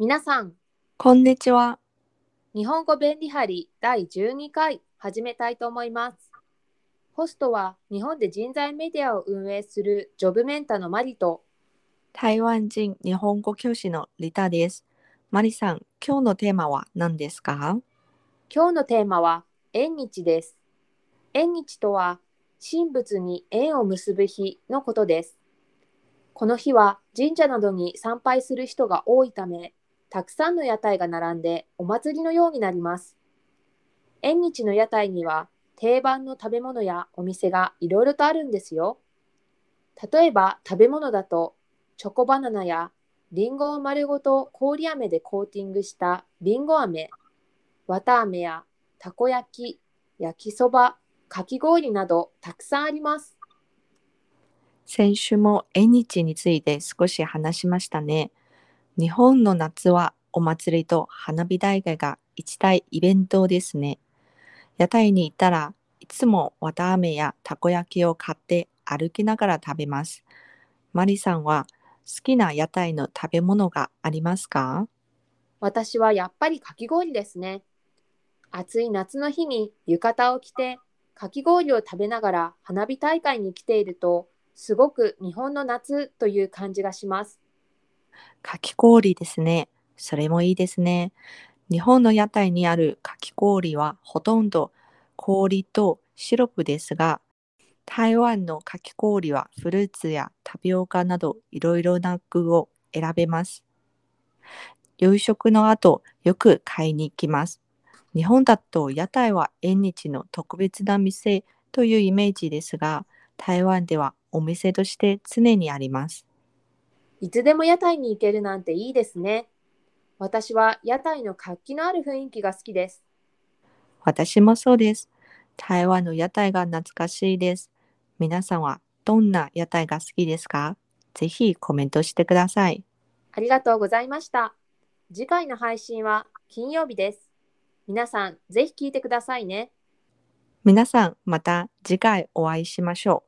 皆さん、こんにちは。日本語便利貼り第12回始めたいと思います。ホストは日本で人材メディアを運営するジョブメンタのマリと台湾人日本語教師のリタです。マリさん、今日のテーマは何ですか？今日のテーマは縁日です。縁日とは神仏に縁を結ぶ日のことです。この日は神社などに参拝する人が多いため、たくさんの屋台が並んでお祭りのようになります。縁日の屋台には定番の食べ物やお店がいろいろとあるんですよ。例えば食べ物だとチョコバナナやリンゴを丸ごと氷飴でコーティングしたリンゴ飴、綿飴やたこ焼き、焼きそば、かき氷などたくさんあります。先週も縁日について少し話しましたね。日本の夏はお祭りと花火大会が一体イベントですね。屋台に行ったらいつも綿飴やたこ焼きを買って歩きながら食べます。マリさんは好きな屋台の食べ物がありますか？私はやっぱりかき氷ですね。暑い夏の日に浴衣を着てかき氷を食べながら花火大会に来ているとすごく日本の夏という感じがします。かき氷ですね。それもいいですね。日本の屋台にあるかき氷はほとんど氷とシロップですが、台湾のかき氷はフルーツやタピオカなどいろいろな具を選べます。夕食の後、よく買いに行きます。日本だと屋台は縁日の特別な店というイメージですが、台湾ではお店として常にあります。いつでも屋台に行けるなんていいですね。私は屋台の活気のある雰囲気が好きです。私もそうです。台湾の屋台が懐かしいです。皆さんはどんな屋台が好きですか？ぜひコメントしてください。ありがとうございました。次回の配信は金曜日です。皆さん、ぜひ聞いてくださいね。皆さんまた次回お会いしましょう。